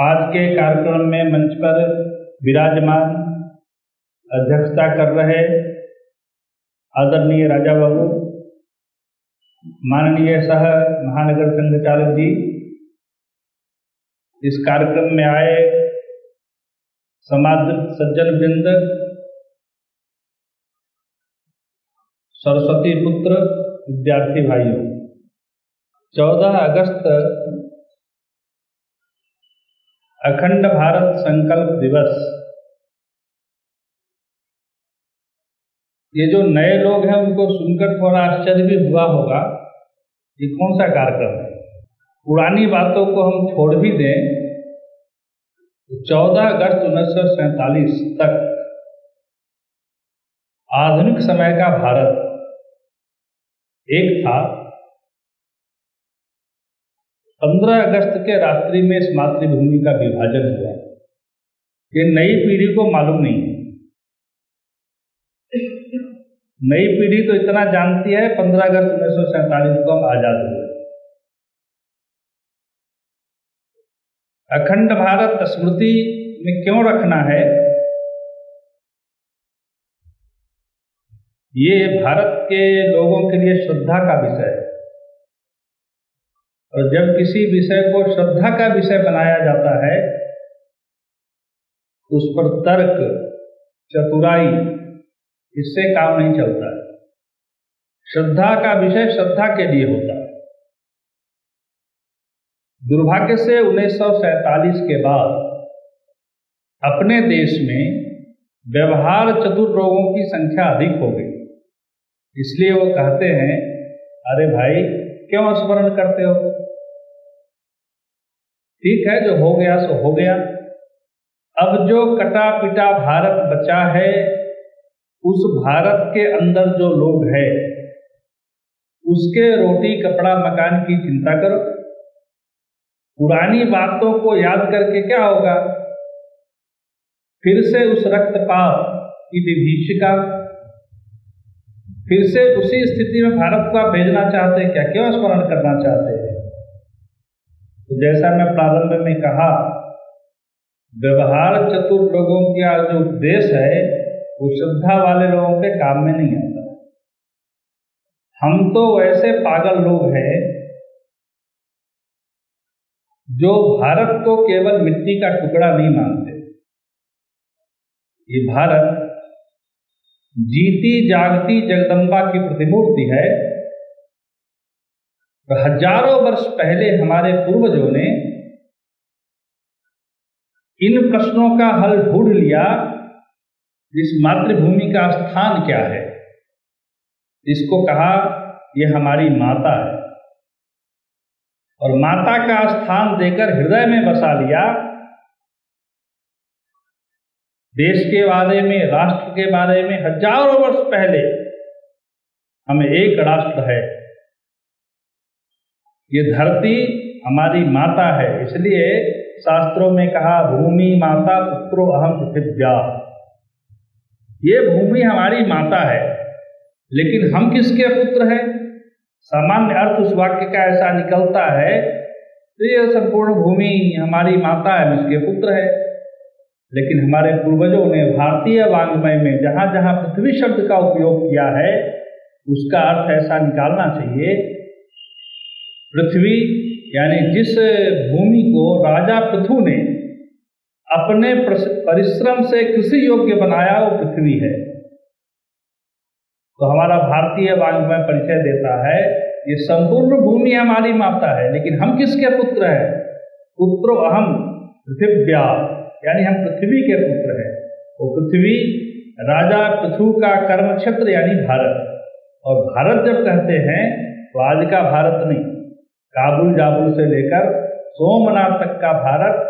आज के कार्यक्रम में मंच पर विराजमान अध्यक्षता कर रहे आदरणीय राजा बाबू, माननीय सह महानगर संघ चालक जी, इस कार्यक्रम में आए समाज सज्जन वृंद, सरस्वती पुत्र, विद्यार्थी भाइयों। 14 अगस्त अखंड भारत संकल्प दिवस। ये जो नए लोग हैं, उनको सुनकर थोड़ा आश्चर्य भी हुआ होगा ये कौन सा कार्यक्रम है। पुरानी बातों को हम छोड़ भी दें तो 14 अगस्त उन्नीस तक आधुनिक समय का भारत एक था। 15 अगस्त के रात्रि में इस मातृभूमि का विभाजन हुआ। ये नई पीढ़ी को मालूम नहीं है। नई पीढ़ी तो इतना जानती है 15 अगस्त उन्नीस सौ सैंतालीस को हम आज़ाद हुए। अखंड भारत स्मृति में क्यों रखना है? ये भारत के लोगों के लिए श्रद्धा का विषय है। और जब किसी विषय को श्रद्धा का विषय बनाया जाता है, उस पर तर्क, चतुराई, इससे काम नहीं चलता है। श्रद्धा का विषय श्रद्धा के लिए होता है। दुर्भाग्य से उन्नीस के बाद, अपने देश में व्यवहार चतुर रोगों की संख्या अधिक हो गई। इसलिए वो कहते हैं, अरे भाई, क्यों स्मरण करते हो? ठीक है जो हो गया सो हो गया। अब जो कटा पिटा भारत बचा है, उस भारत के अंदर जो लोग है, उसके रोटी, कपड़ा, मकान की चिंता करो। पुरानी बातों को याद करके क्या होगा? फिर से उस रक्तपात की विभीषिका, फिर से उसी स्थिति में भारत को आप भेजना चाहते हैं क्या? क्यों स्मरण करना चाहते हैं? तो जैसा मैं प्रारंभ में कहा, व्यवहार चतुर लोगों का जो उपदेश है, वो श्रद्धा वाले लोगों के काम में नहीं आता। हम तो वैसे पागल लोग हैं, जो भारत को केवल मिट्टी का टुकड़ा नहीं मानते। ये भारत जीती जागती जगदम्बा की प्रतिमूर्ति है तो हज़ारों वर्ष पहले हमारे पूर्वजों ने इन प्रश्नों का हल ढूंढ लिया, इस मातृभूमि का स्थान क्या है? इसको कहा यह हमारी माता है। और माता का स्थान देकर हृदय में बसा लिया, देश के बारे में, राष्ट्र के बारे में हज़ारों वर्ष पहले, हमें एक राष्ट्र है। ये धरती हमारी माता है। इसलिए शास्त्रों में कहा, भूमि माता पुत्रो अहम पृथिव्या। ये भूमि हमारी माता है, लेकिन हम किसके पुत्र हैं? सामान्य अर्थ उस वाक्य का ऐसा निकलता है तो ये संपूर्ण भूमि हमारी माता है उसके पुत्र है। लेकिन हमारे पूर्वजों ने भारतीय वांग्मय में जहाँ जहाँ पृथ्वी शब्द का उपयोग किया है, उसका अर्थ ऐसा निकालना चाहिए पृथ्वी, यानी जिस भूमि को राजा पृथु ने अपने परिश्रम से कृषि योग्य बनाया, वो पृथ्वी है। तो हमारा भारतीय वांग्मय परिचय देता है, ये संपूर्ण भूमि हमारी माता है, लेकिन हम किसके पुत्र हैं? पुत्रो अहम पृथिव्या, यानी हम पृथ्वी के पुत्र हैं। वो पृथ्वी राजा पृथु का कर्म क्षेत्र यानी भारत। और भारत जब कहते हैं तो आज का भारत नहीं। काबुल जाबुल से लेकर सोमनाथ तक का भारत,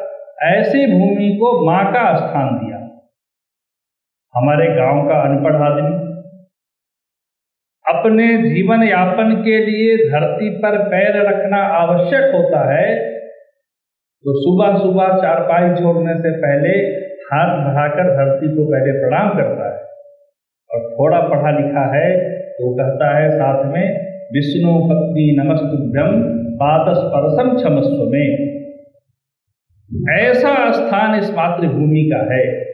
ऐसी भूमि को माँ का स्थान दिया। हमारे गाँव का अनपढ़ आदमी, अपने जीवन यापन के लिए धरती पर पैर रखना आवश्यक होता है तो सुबह सुबह चारपाई छोड़ने से पहले हाथ बढ़ाकर धरती को पहले प्रणाम करता है। और थोड़ा पढ़ा लिखा है तो कहता है साथ में, विष्णु पत्नी नमस्तुभ्यम। स्पर्शम क्षमस्व में। ऐसा स्थान इस मातृभूमि का है।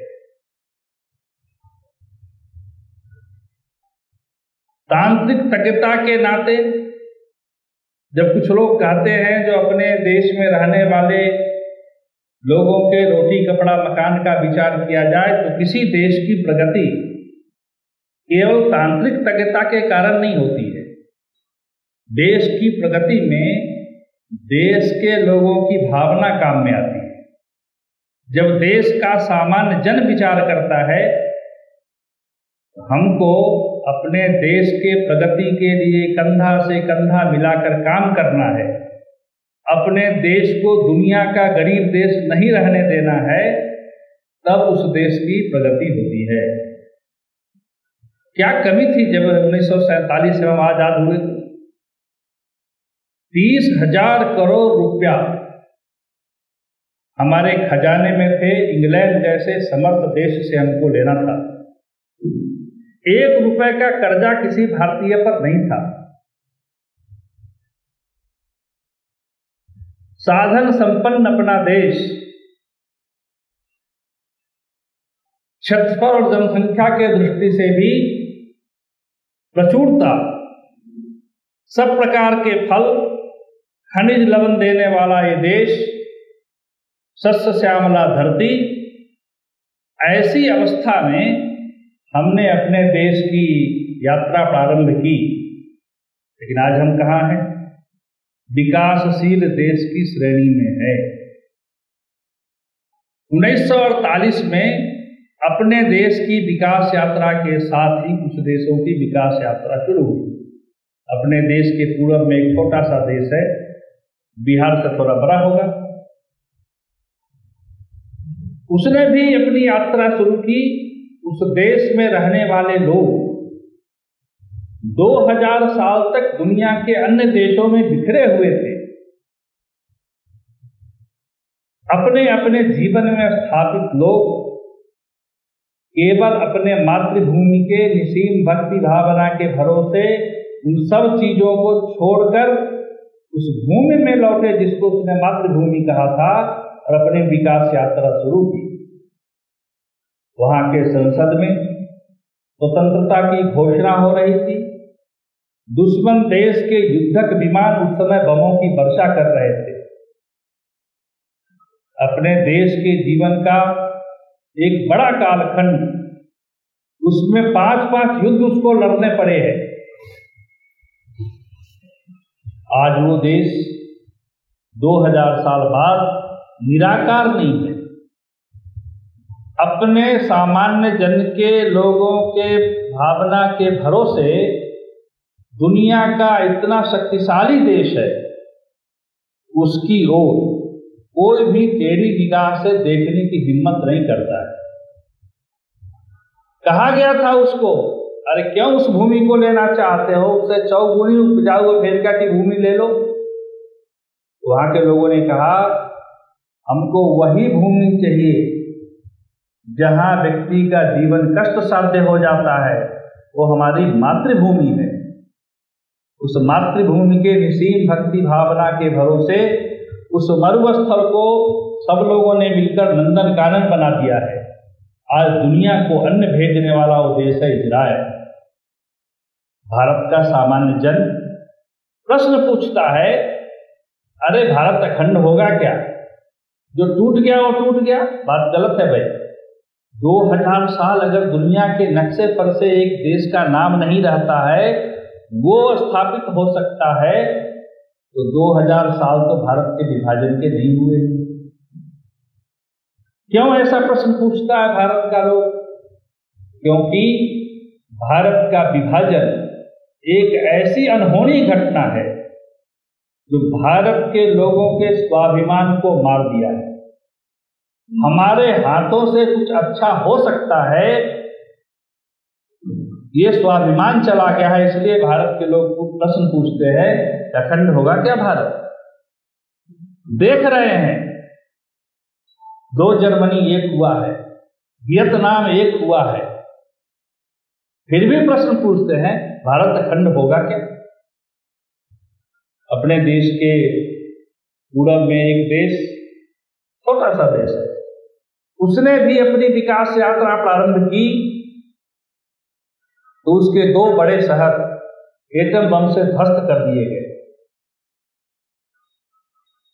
तांत्रिक तकता के नाते जब कुछ लोग कहते हैं, जो अपने देश में रहने वाले लोगों के रोटी, कपड़ा, मकान का विचार किया जाए तो किसी देश की प्रगति केवल तांत्रिक तकता के कारण नहीं होती है। देश की प्रगति में देश के लोगों की भावना काम में आती है। जब देश का सामान्य जन विचार करता है हमको अपने देश के प्रगति के लिए कंधा से कंधा मिलाकर काम करना है। अपने देश को दुनिया का गरीब देश नहीं रहने देना है, तब उस देश की प्रगति होती है। क्या कमी थी जब उन्नीस सौ सैतालीस में हम आज़ाद हुए? तीस हज़ार करोड़ रुपया हमारे खजाने में थे, इंग्लैंड जैसे समर्थ देश से हमको लेना था। एक रुपए का कर्जा किसी भारतीय पर नहीं था। साधन संपन्न अपना देश, क्षेत्रफल और जनसंख्या के दृष्टि से भी प्रचुरता, सब प्रकार के फल खनिज लवन देने वाला ये देश सस्य श्यामला धरती, ऐसी अवस्था में हमने अपने देश की यात्रा प्रारंभ की। लेकिन आज हम कहाँ हैं? विकासशील देश की श्रेणी में है। 1948 में अपने देश की विकास यात्रा के साथ ही कुछ देशों की विकास यात्रा शुरू हुई। अपने देश के पूर्व में एक छोटा सा देश है बिहार से थोड़ा बड़ा होगा। उसने भी अपनी यात्रा शुरू की। उस देश में रहने वाले लोग 2000 साल तक दुनिया के अन्य देशों में बिखरे हुए थे। अपने अपने जीवन में स्थापित लोग केवल अपने मातृभूमि के निसीम भक्ति भावना के भरोसे उन सब चीज़ों को छोड़कर उस भूमि में लौटे जिसको उसने मातृभूमि कहा था और अपने विकास यात्रा शुरू की। वहाँ के संसद में स्वतंत्रता की घोषणा हो रही थी। दुश्मन देश के युद्धक विमान उस समय बमों की वर्षा कर रहे थे। अपने देश के जीवन का एक बड़ा कालखंड, उसमें पाँच पाँच युद्ध उसको लड़ने पड़े हैं। आज वो देश 2000 साल बाद निराकार नहीं है। अपने सामान्य जन के, लोगों के भावना के भरोसे दुनिया का इतना शक्तिशाली देश है, उसकी ओर कोई भी टेढ़ी निगाह से देखने की हिम्मत नहीं करता है। कहा गया था उसको अरे क्यों उस भूमि को लेना चाहते हो? उसे चौगुनी उपजाऊ अमेरिका की भूमि ले लो। वहाँ के लोगों ने कहा, हमको वही भूमि चाहिए, जहाँ व्यक्ति का जीवन कष्ट साध्य हो जाता है। वो हमारी मातृभूमि है। उस मातृभूमि के निसीम भक्ति भावना के भरोसे उस मरुस्थल को सब लोगों ने मिलकर नंदन कानन बना दिया है। आज दुनिया को अन्न भेजने वाला वो देश है भारत का सामान्य जन प्रश्न पूछता है, अरे, भारत अखंड होगा क्या? जो टूट गया, वो टूट गया। बात गलत है भाई। दो हज़ार साल अगर दुनिया के नक्शे पर से एक देश का नाम नहीं रहता है, वो स्थापित हो सकता है तो दो हज़ार साल तो भारत के विभाजन के नहीं हुए। क्यों ऐसा प्रश्न पूछता है भारत का लोग? क्योंकि भारत का विभाजन एक ऐसी अनहोनी घटना है जो भारत के लोगों के स्वाभिमान को मार दिया है। हमारे हाथों से कुछ अच्छा हो सकता है। ये स्वाभिमान चला गया है, इसलिए भारत के लोग प्रश्न पूछते हैं, अखंड होगा क्या भारत? देख रहे हैं। दो जर्मनी एक हुआ है, वियतनाम एक हुआ है। फिर भी प्रश्न पूछते हैं भारत अखंड होगा क्या? अपने देश के पूरब में एक देश, छोटा सा देश है। उसने भी अपनी विकास यात्रा प्रारंभ की। तो उसके दो बड़े शहर, एटम बम से ध्वस्त कर दिए गए।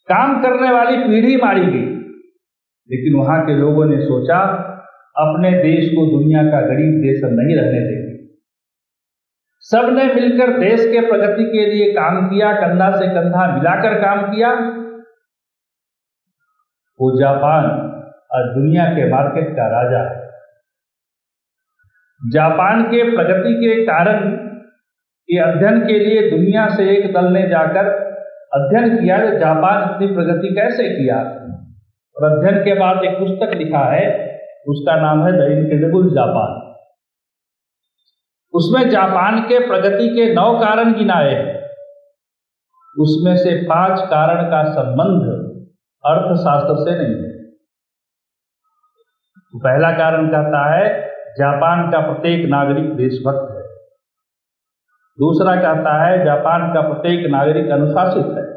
काम करने वाली पीढ़ी मारी गई। लेकिन वहाँ के लोगों ने सोचा, अपने देश को दुनिया का गरीब देश नहीं रहने देंगे सबने मिलकर देश के प्रगति के लिए काम किया, कंधा से कंधा मिलाकर काम किया। वो जापान आज दुनिया के मार्केट का राजा है। जापान के प्रगति के कारण के अध्ययन के लिए दुनिया से एक दल ने जाकर अध्ययन किया कि जापान इतनी प्रगति कैसे किया। और अध्ययन के बाद एक पुस्तक लिखा है, उसका नाम है द इनक्रेडिबल जापान। उसमें जापान के प्रगति के नौ कारण गिनाए हैं। उसमें से पाँच कारण का संबंध अर्थशास्त्र से नहीं है। तो पहला कारण कहता है, जापान का प्रत्येक नागरिक देशभक्त है। दूसरा कहता है, जापान का प्रत्येक नागरिक अनुशासित है।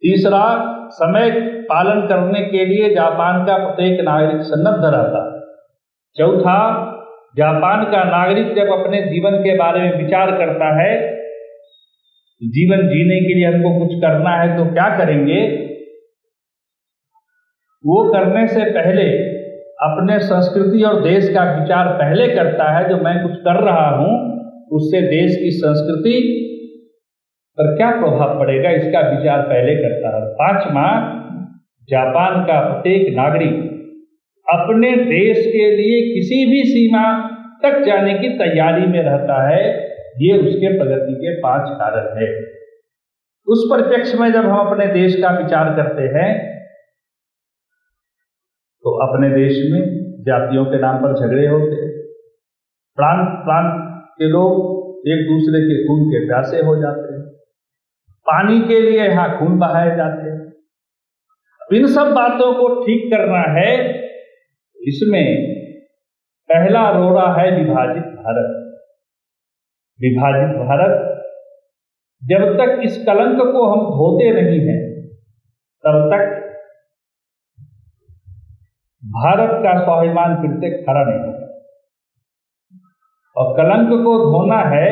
तीसरा, समय पालन करने के लिए जापान का प्रत्येक नागरिक सन्नद्ध रहता है। चौथा जापान का नागरिक जब अपने जीवन के बारे में विचार करता है, जीवन जीने के लिए हमको कुछ करना है तो क्या करेंगे? वो करने से पहले अपने संस्कृति और देश का विचार पहले करता है, जो मैं कुछ कर रहा हूँ, उससे देश की संस्कृति पर क्या प्रभाव पड़ेगा? इसका विचार पहले करता है। पांचवा, जापान का प्रत्येक नागरिक अपने देश के लिए किसी भी सीमा तक जाने की तैयारी में रहता है, ये उसके प्रगति के पाँच कारण है। उस परिप्रेक्ष्य में जब हम अपने देश का विचार करते हैं तो अपने देश में जातियों के नाम पर झगड़े होते प्रांत प्रांत के लोग एक दूसरे के खून के प्यासे हो जाते हैं। पानी के लिए यहाँ खून बहाए जाते हैं। इन सब बातों को ठीक करना है इसमें पहला रोड़ा है विभाजित भारत। विभाजित भारत, जब तक इस कलंक को हम धोते नहीं हैं, तब तक भारत का स्वाभिमान फिर से खड़ा नहीं होगा। और कलंक को धोना है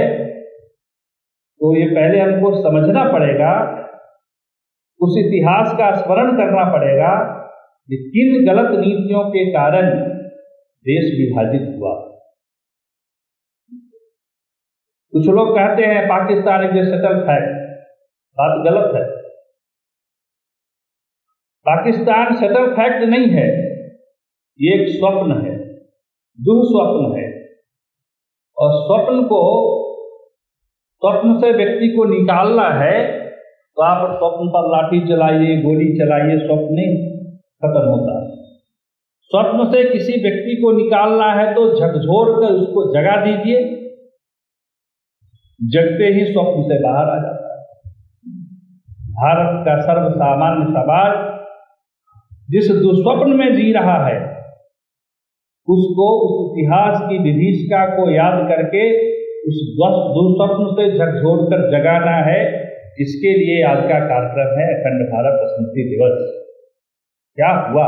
तो ये पहले हमको समझना पड़ेगा, उस इतिहास का स्मरण करना पड़ेगा कि किन गलत नीतियों के कारण देश विभाजित हुआ। कुछ लोग कहते हैं, पाकिस्तान इज़ सेटल फैक्ट बात गलत है। पाकिस्तान सेटल फैक्ट नहीं है, ये एक स्वप्न है, दुस्वप्न है। और स्वप्न को, स्वप्न से व्यक्ति को निकालना है तो आप स्वप्न पर लाठी चलाइए, गोली चलाइए, स्वप्न नहीं। खत्म होता है। स्वप्न से किसी व्यक्ति को निकालना है तो झकझोर कर उसको जगा दीजिए। जगते ही स्वप्न से बाहर आ जाता है। भारत का सर्व सामान्य समाज जिस दुस्वप्न में जी रहा है, उसको, उस इतिहास की विभीषिका को याद करके उस दुस्वप्न से झकझोर कर जगाना है, इसके लिए आज का कार्यक्रम है अखंड भारत स्मृति दिवस। क्या हुआ?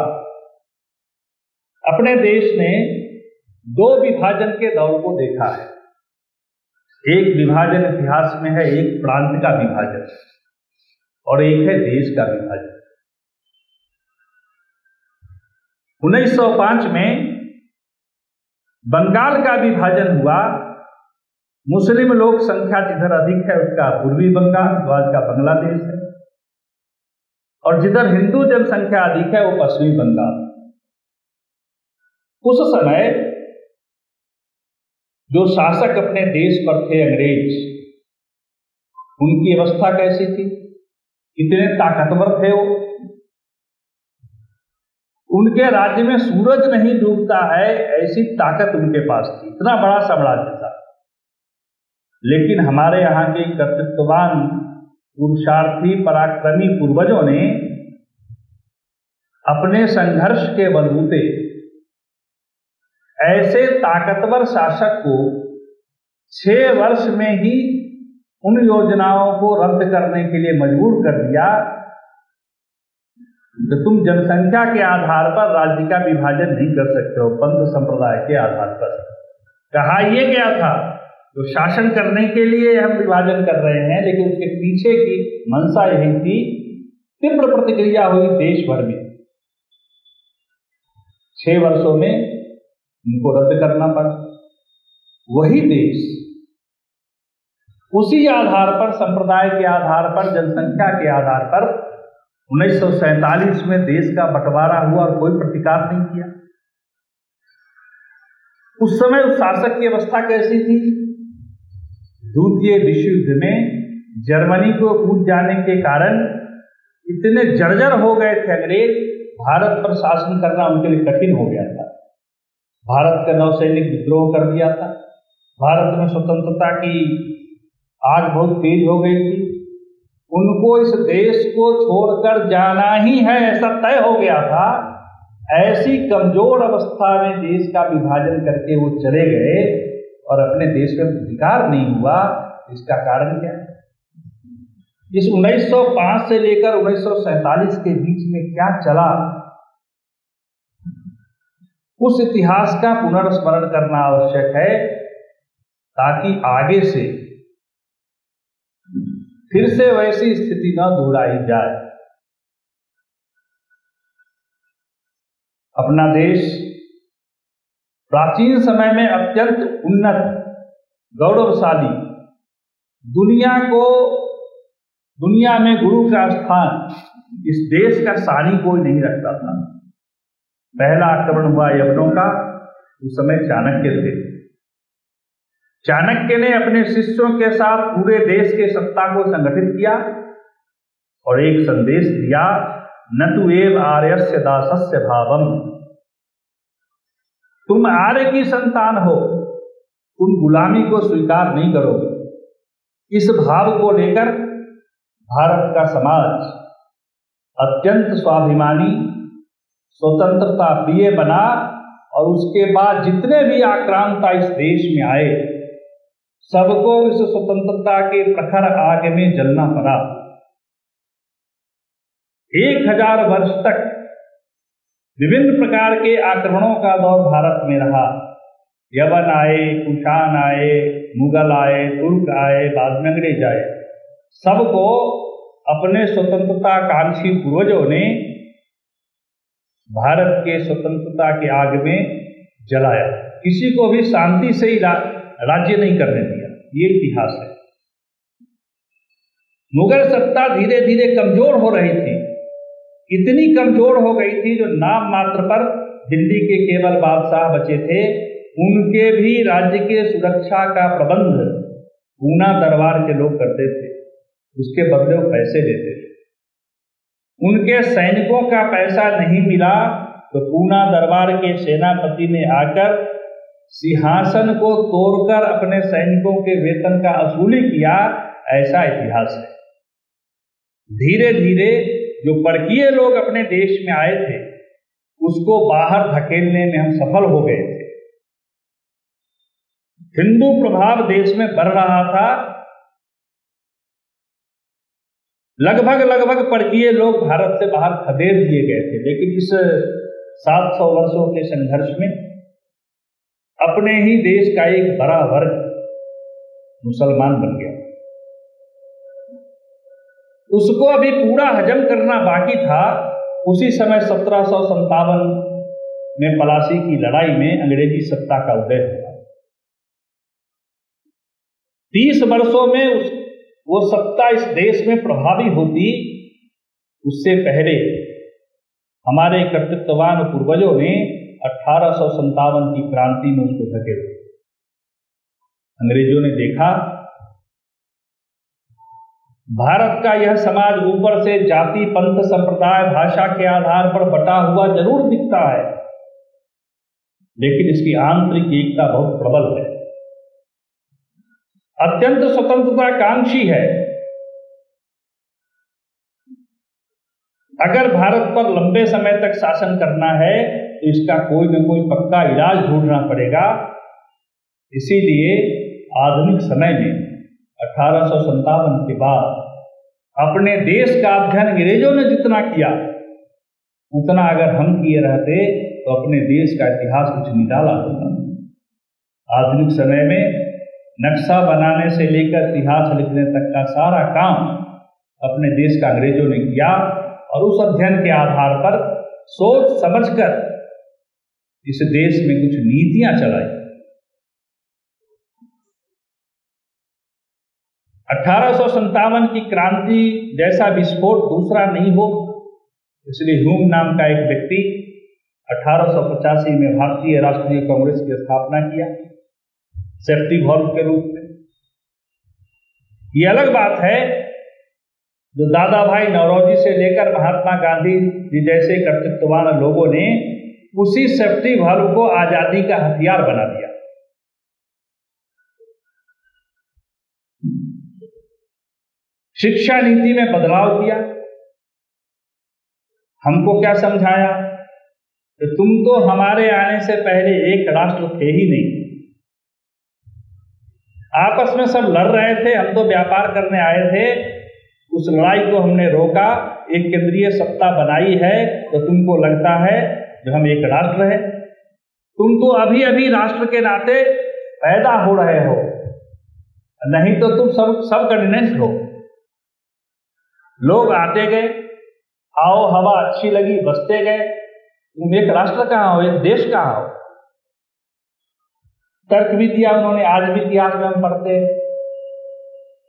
अपने देश ने दो विभाजन के दौर को देखा है। एक विभाजन इतिहास में है, एक प्रांत का विभाजन, और एक है देश का विभाजन। 1905 में बंगाल का विभाजन हुआ। मुस्लिम लोक संख्या जिधर अधिक है, उसका पूर्वी बंगाल जो आज का बांग्लादेश है। और जिधर हिंदू जनसंख्या अधिक है, वो पश्चिमी बंगाल। उस समय जो शासक अपने देश पर थे अंग्रेज़, उनकी अवस्था कैसी थी? इतने ताकतवर थे वो? उनके राज्य में सूरज नहीं डूबता है, ऐसी ताकत उनके पास थी। इतना बड़ा साम्राज्य था। लेकिन हमारे यहाँ के कर्तृत्ववान पुरुषार्थी पराक्रमी पूर्वजों ने अपने संघर्ष के बलबूते ऐसे ताकतवर शासक को छह वर्ष में ही उन योजनाओं को रद्द करने के लिए मजबूर कर दिया तो तुम जनसंख्या के आधार पर राज्य का विभाजन नहीं कर सकते हो, पंथ संप्रदाय के आधार पर। कहा यह गया था? तो शासन करने के लिए हम विभाजन कर रहे हैं, लेकिन उसके पीछे की मंशा यही थी, तीव्र प्रतिक्रिया हुई देश भर में। छह वर्षों में उनको रद्द करना पड़ा। वही देश उसी आधार पर, संप्रदाय के आधार पर, जनसंख्या के आधार पर उन्नीस में देश का बंटवारा हुआ और कोई प्रतिकार नहीं किया। उस समय उस शासक की अवस्था कैसी थी? द्वितीय विश्व युद्ध में जर्मनी को कूद जाने के कारण इतने जर्जर हो गए थे अंग्रेज़, भारत पर शासन करना उनके लिए कठिन हो गया था। भारत का नौसैनिक विद्रोह कर दिया था। भारत में स्वतंत्रता की आग बहुत तेज हो गई थी। उनको इस देश को छोड़कर जाना ही है, ऐसा तय हो गया था। ऐसी कमज़ोर अवस्था में देश का विभाजन करके वो चले गए। और अपने देश में अधिकार नहीं हुआ, इसका कारण क्या है? इस 1905 से लेकर उन्नीस के बीच में क्या चला? उस इतिहास का पुनर्स्मरण करना आवश्यक है, ताकि आगे से फिर से वैसी स्थिति न दोहराई जाए। अपना देश प्राचीन समय में अत्यंत उन्नत, गौरवशाली, दुनिया को, दुनिया में गुरु का स्थान इस देश का सानी कोई नहीं रखता था। पहला आक्रमण हुआ यवनों का, उस समय चाणक्य थे। चाणक्य ने अपने शिष्यों के साथ पूरे देश के सत्ता को संगठित किया और एक संदेश दिया, न तो एव आर्यस्य दासस्य भावम। तुम आर्य की संतान हो, तुम गुलामी को स्वीकार नहीं करोगे। इस भाव को लेकर भारत का समाज अत्यंत स्वाभिमानी, स्वतंत्रता प्रिय बना और उसके बाद जितने भी आक्रांता इस देश में आए, सबको इस स्वतंत्रता के प्रखर आग में जलना पड़ा। एक हज़ार वर्ष तक विभिन्न प्रकार के आक्रमणों का दौर भारत में रहा। यवन आए, कुशान आए, मुगल आए, तुर्क आए, बाद में अंग्रेज़ आए। सबको अपने स्वतंत्रता कांक्षी पूर्वजों ने भारत के स्वतंत्रता के आग में जलाया। किसी को भी शांति से ही राज्य नहीं करने दिया। ये इतिहास है। मुगल सत्ता धीरे धीरे कमज़ोर हो रही थी। इतनी कमज़ोर हो गई थी जो नाम मात्र पर दिल्ली के केवल बादशाह बचे थे, उनके भी राज्य के सुरक्षा का प्रबंध पूना दरबार के लोग करते थे। उसके बदले वो पैसे देते थे। उनके सैनिकों का पैसा नहीं मिला तो पूना दरबार के सेनापति ने आकर सिंहासन को तोड़कर अपने सैनिकों के वेतन का असूली किया, ऐसा इतिहास है। धीरे धीरे जो परकीय लोग अपने देश में आए थे, उसको बाहर धकेलने में हम सफल हो गए थे। हिंदू प्रभाव देश में बढ़ रहा था। लगभग लगभग परकीय लोग भारत से बाहर खदेड़ दिए गए थे, लेकिन इस 700 वर्षों के संघर्ष में अपने ही देश का एक बड़ा वर्ग मुसलमान बन गया। उसको अभी पूरा हजम करना बाकी था, उसी समय सत्रह में पलासी की लड़ाई में अंग्रेज़ी सत्ता का उदय हुआ। तीस वर्षों में उस, वो सत्ता इस देश में प्रभावी होती, उससे पहले हमारे कर्तृत्ववान पूर्वजों ने अठारह की क्रांति में उसको धकेल अंग्रेज़ों ने देखा भारत का यह समाज ऊपर से जाति, पंथ, संप्रदाय, भाषा के आधार पर बटा हुआ ज़रूर दिखता है। लेकिन इसकी आंतरिक एकता बहुत प्रबल है। अत्यंत स्वतंत्रता कांक्षी है। अगर भारत पर लंबे समय तक शासन करना है तो इसका कोई ना कोई पक्का इलाज ढूंढना पड़ेगा। इसीलिए आधुनिक समय में अठारह के बाद अपने देश का अध्ययन अंग्रेज़ों ने जितना किया, उतना अगर हम किए रहते तो अपने देश का इतिहास कुछ निकाला होता। आधुनिक समय में नक्शा बनाने से लेकर इतिहास लिखने तक का सारा काम अपने देश का अंग्रेज़ों ने किया और उस अध्ययन के आधार पर सोच समझकर इस देश में कुछ नीतियाँ चलाई। अठारह की क्रांति जैसा विस्फोट दूसरा नहीं हो, इसलिए ह्यूम नाम का एक व्यक्ति अठारह सौ पचासी में भारतीय राष्ट्रीय कांग्रेस की स्थापना किया। सेफ्टी वॉल्व के रूप में। ये अलग बात है, जो दादा भाई नौरोजी से लेकर महात्मा गांधी जी जैसे कर्तृत्ववान लोगों ने उसी सेफ्टी वाल्व को आज़ादी का हथियार बना दिया। शिक्षा नीति में बदलाव किया। हमको क्या समझाया? कि तुम तो हमारे आने से पहले एक राष्ट्र थे ही नहीं। आपस में सब लड़ रहे थे, हम तो व्यापार करने आए थे। उस लड़ाई को हमने रोका। एक केंद्रीय सत्ता बनाई है तो तुमको लगता है जो हम एक राष्ट्र है। तुम तो अभी अभी राष्ट्र के नाते पैदा हो रहे हो। नहीं तो तुम सब सब कंटिनेंट हो लोग आते गए, आओ, हवा अच्छी लगी, बसते गए। तुम एक राष्ट्र कहाँ हो, एक देश कहाँ हो? तर्क भी दिया उन्होंने, आज भी इतिहास में हम पढ़ते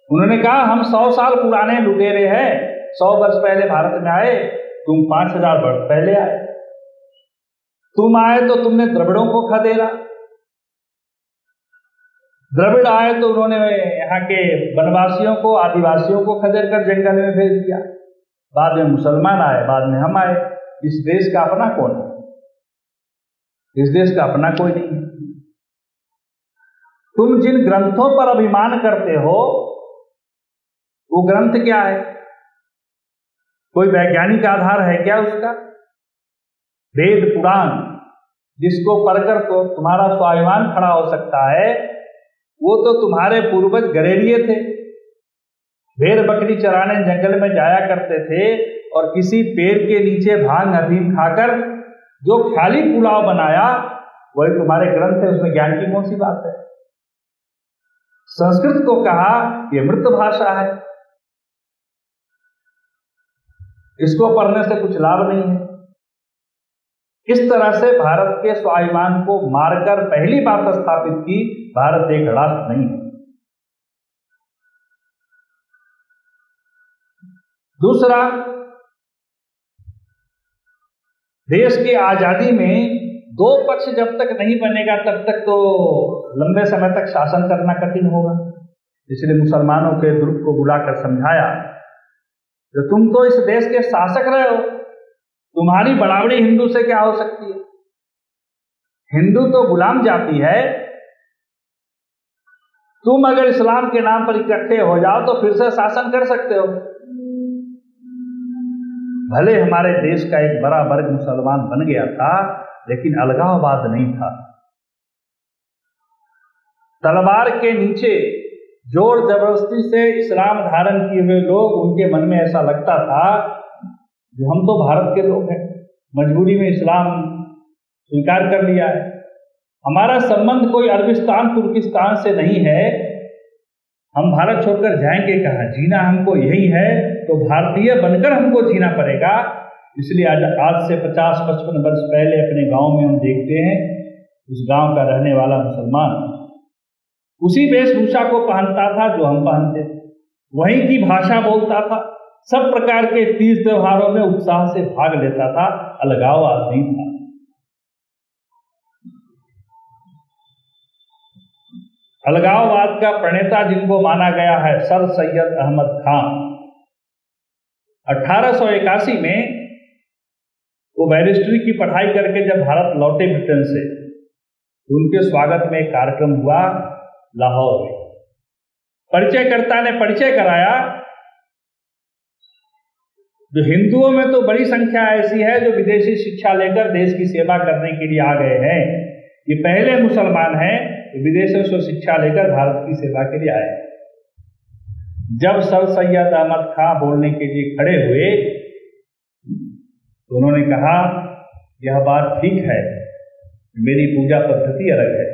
उन्होंने कहा, हम सौ साल पुराने लुटेरे हैं। सौ वर्ष पहले भारत में आए, तुम पाँच हज़ार वर्ष पहले आए। तुम आए तो तुमने द्रविड़ों को खदेरा द्रविड़ आए तो उन्होंने यहाँ के वनवासियों को, आदिवासियों को खदेर कर जंगल में भेज दिया। बाद में मुसलमान आए, बाद में हम आए। इस देश का अपना कौन है? इस देश का अपना कोई नहीं। तुम जिन ग्रंथों पर अभिमान करते हो, वो ग्रंथ क्या है? कोई वैज्ञानिक आधार है क्या उसका? वेद पुराण, जिसको पढ़कर तो तुम्हारा स्वाभिमान खड़ा हो सकता है वो तो तुम्हारे पूर्वज गरेरिए थे। भेड़ बकरी चराने जंगल में जाया करते थे और किसी पेड़ के नीचे भाँग अधीन खाकर जो ख्याली पुलाव बनाया, वही तुम्हारे ग्रंथ है, उसमें ज्ञान की कौन सी बात है? संस्कृत को कहा यह मृत भाषा है। इसको पढ़ने से कुछ लाभ नहीं है। इस तरह से भारत के स्वाभिमान को मारकर पहली बात स्थापित की भारत एक राष्ट्र नहीं है। दूसरा, देश की आज़ादी में दो पक्ष जब तक नहीं बनेगा, तब तक तो लंबे समय तक शासन करना कठिन होगा। इसलिए मुसलमानों के ग्रुप को बुलाकर समझाया जो तुम तो इस देश के शासक रहे हो। तुम्हारी बराबरी हिंदू से क्या हो सकती है? हिंदू तो गुलाम जाति है तुम अगर इस्लाम के नाम पर इकट्ठे हो जाओ तो फिर से शासन कर सकते हो। भले हमारे देश का एक बड़ा वर्ग मुसलमान बन गया था, लेकिन अलगाववाद नहीं था। तलवार के नीचे ज़ोर ज़बरदस्ती से इस्लाम धारण किए हुए लोग, उनके मन में ऐसा लगता था, जो हम तो भारत के लोग हैं, मजबूरी में इस्लाम स्वीकार कर लिया है। हमारा संबंध कोई अरबिस्तान, तुर्किस्तान से नहीं है। हम भारत छोड़कर जाएँगे कहा? जीना हमको यही है तो भारतीय बनकर हमको जीना पड़ेगा। इसलिए आज आज से पचास, पचपन वर्ष पहले अपने गाँव में हम देखते हैं, उस गाँव का रहने वाला मुसलमान। उसी वेशभूषा को पहनता था जो हम पहनते थे। वहीं की भाषा बोलता था। सब प्रकार के तीज त्योहारों में उत्साह से भाग लेता था। अलगाव नहीं था। अलगाववाद का प्रणेता जिनको माना गया है, सर सैयद अहमद खान। 1881 में वो बैरिस्ट्री की पढ़ाई करके जब भारत लौटे ब्रिटेन से तो उनके स्वागत में एक कार्यक्रम हुआ लाहौर में। परिचयकर्ता ने परिचय कराया, जो हिंदुओं में तो बड़ी संख्या ऐसी है जो विदेशी शिक्षा लेकर देश की सेवा करने के लिए आ गए हैं। ये पहले मुसलमान हैं विदेशों से शिक्षा लेकर भारत की सेवा के लिए आए। जब सर सैयद अहमद खां बोलने के लिए खड़े हुए तो उन्होंने कहा, यह बात ठीक है। मेरी पूजा पद्धति अलग है।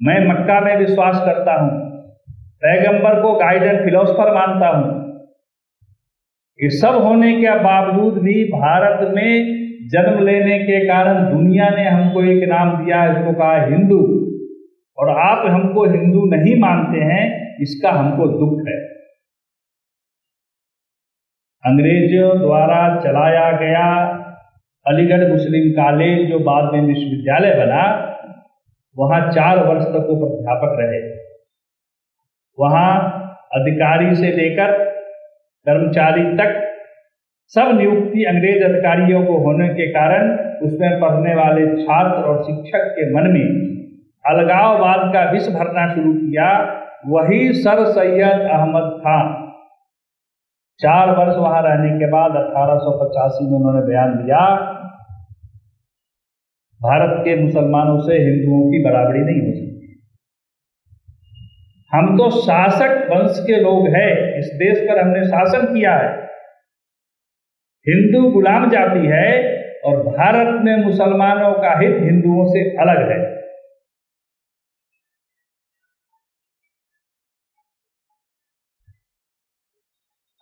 मैं मक्का में विश्वास करता हूँ। पैगंबर को गाइड फिलोसफर मानता हूँ। ये सब होने के बावजूद भी भारत में जन्म लेने के कारण दुनिया ने हमको एक नाम दिया है इसको कहा हिंदू। और आप हमको हिंदू नहीं मानते हैं, इसका हमको दुख है। अंग्रेज़ों द्वारा चलाया गया अलीगढ़ मुस्लिम कॉलेज जो बाद में विश्वविद्यालय बना, वहाँ चार वर्ष तक वो प्राध्यापक रहे। वहाँ अधिकारी से लेकर कर्मचारी तक सब नियुक्ति अंग्रेज़ अधिकारियों को होने के कारण उसमें पढ़ने वाले छात्र और शिक्षक के मन में अलगाववाद का विष भरना शुरू किया, वही सर सैयद अहमद खान। चार वर्ष वहाँ रहने के बाद अठारह में उन्होंने बयान दिया, भारत के मुसलमानों से हिंदुओं की बराबरी नहीं हो सकती। हम तो शासक वंश के लोग हैं, इस देश पर हमने शासन किया है। हिंदू गुलाम जाति है और भारत में मुसलमानों का हित हिंदुओं से अलग है।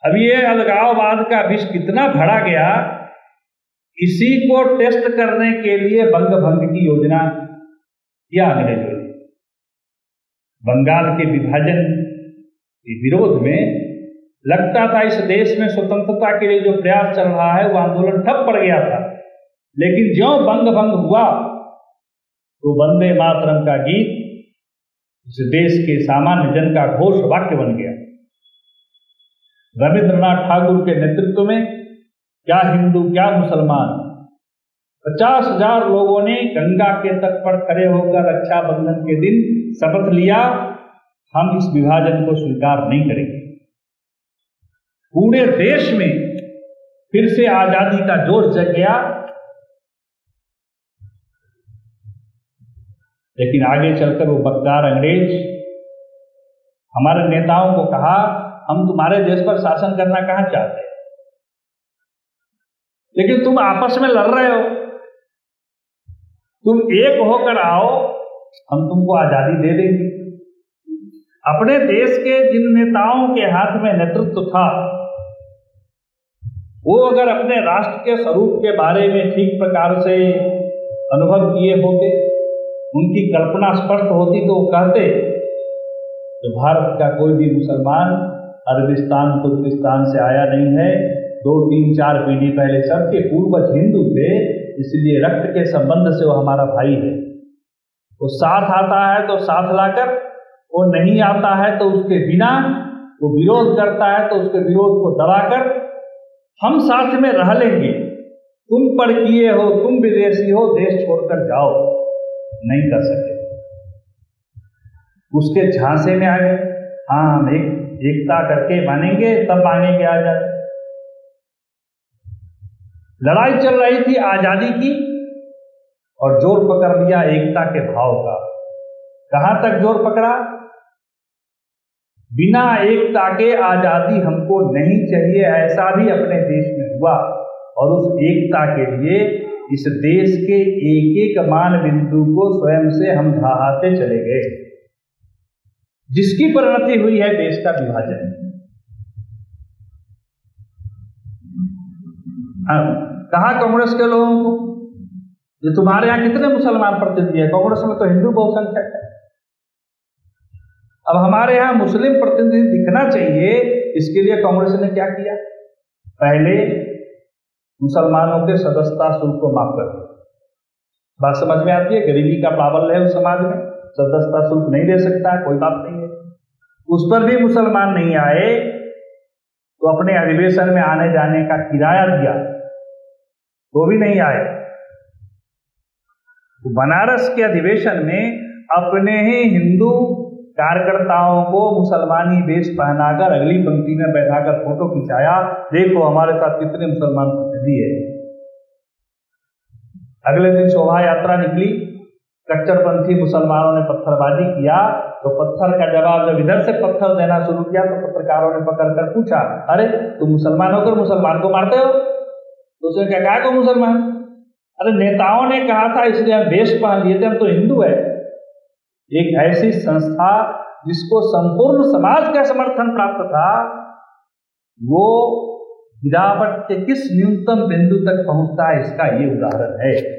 अब ये अलगाववाद का विष कितना भरा गया, इसी को टेस्ट करने के लिए बंग भंग की योजना किया अंग्रेज़ों बंगाल के विभाजन के विरोध में लगता था इस देश में स्वतंत्रता के लिए जो प्रयास चल रहा है, वो आंदोलन ठप पड़ गया था। लेकिन ज्यो बंग भंग हुआ तो वंदे मातरम का गीत इस देश के सामान्य जन का घोष वाक्य बन गया। रविंद्रनाथ ठाकुर के नेतृत्व में क्या हिंदू, क्या मुसलमान? पचास हज़ार लोगों ने गंगा के तट पर खड़े होकर रक्षाबंधन के दिन शपथ लिया। हम इस विभाजन को स्वीकार नहीं करेंगे। पूरे देश में फिर से आज़ादी का जोश जग गया। लेकिन आगे चलकर वो बगदार अंग्रेज़, हमारे नेताओं को कहा हम तुम्हारे देश पर शासन करना कहाँ चाहते हैं? लेकिन तुम आपस में लड़ रहे हो। तुम एक होकर आओ, हम तुमको आज़ादी दे देंगे। अपने देश के जिन नेताओं के हाथ में नेतृत्व था, वो अगर अपने राष्ट्र के स्वरूप के बारे में ठीक प्रकार से अनुभव किए होते, उनकी कल्पना स्पष्ट होती तो वो कहते तो भारत का कोई भी मुसलमान अरबिस्तान, तुर्किस्तान से आया नहीं है। दो, तीन, चार पीढ़ी पहले सबके पूर्वज हिंदू थे, इसलिए रक्त के संबंध से वो हमारा भाई है। वो साथ आता है तो साथ लाकर, वो नहीं आता है तो उसके बिना वो विरोध करता है तो उसके विरोध को दबाकर हम साथ में रह लेंगे। तुम पर किए हो, तुम विदेशी हो, देश छोड़कर जाओ। नहीं कर सके। उसके झांसे में आ गए। हाँ हम एक एकता करके मानेंगे तब मांगेंगे आज़ादी लड़ाई चल रही थी आज़ादी की, और ज़ोर पकड़ लिया एकता के भाव का। कहाँ तक ज़ोर पकड़ा? बिना एकता के आज़ादी हमको नहीं चाहिए, ऐसा भी अपने देश में हुआ। और उस एकता के लिए इस देश के एक एक मान बिंदु को स्वयं से हम ढहाते चले गए। जिसकी परिणति हुई है देश का विभाजन। हाँ कहा कांग्रेस के लोगों को? जो तुम्हारे यहाँ कितने मुसलमान प्रतिनिधि है? कांग्रेस में तो हिंदू बहुसंख्यक है। अब हमारे यहाँ मुस्लिम प्रतिनिधि दिखना चाहिए, इसके लिए कांग्रेस ने क्या किया? पहले मुसलमानों के सदस्यता शुल्क को माफ़ कर दिया। बात समझ में आती है? गरीबी का प्राबल्य है उस समाज में। सदस्यता शुल्क नहीं दे सकता, कोई बात नहीं। उस पर भी मुसलमान नहीं आए तो अपने अधिवेशन में आने जाने का किराया दिया तो भी नहीं आए। तो बनारस के अधिवेशन में अपने ही हिंदू कार्यकर्ताओं को मुसलमानी वेश पहनाकर अगली पंक्ति में बैठाकर फ़ोटो खिंचाया, देखो हमारे साथ कितने मुसलमान प्रतिनिधि है। अगले दिन शोभा यात्रा निकली, कट्टरपंथी मुसलमानों ने पत्थरबाजी किया तो पत्थर का जवाब जब इधर से पत्थर देना शुरू किया तो पत्रकारों ने पकड़ कर पूछा, अरे, तुम मुसलमान होकर मुसलमान को मारते हो? तो उसने क्या कहा को मुसलमान? अरे, नेताओं ने कहा था, इसलिए हम वेश पहन लिए थे, हम तो हिंदू है। एक ऐसी संस्था जिसको संपूर्ण समाज का समर्थन प्राप्त था, वो गिरावट के किस न्यूनतम बिंदु तक पहुँचता है, इसका ये उदाहरण है।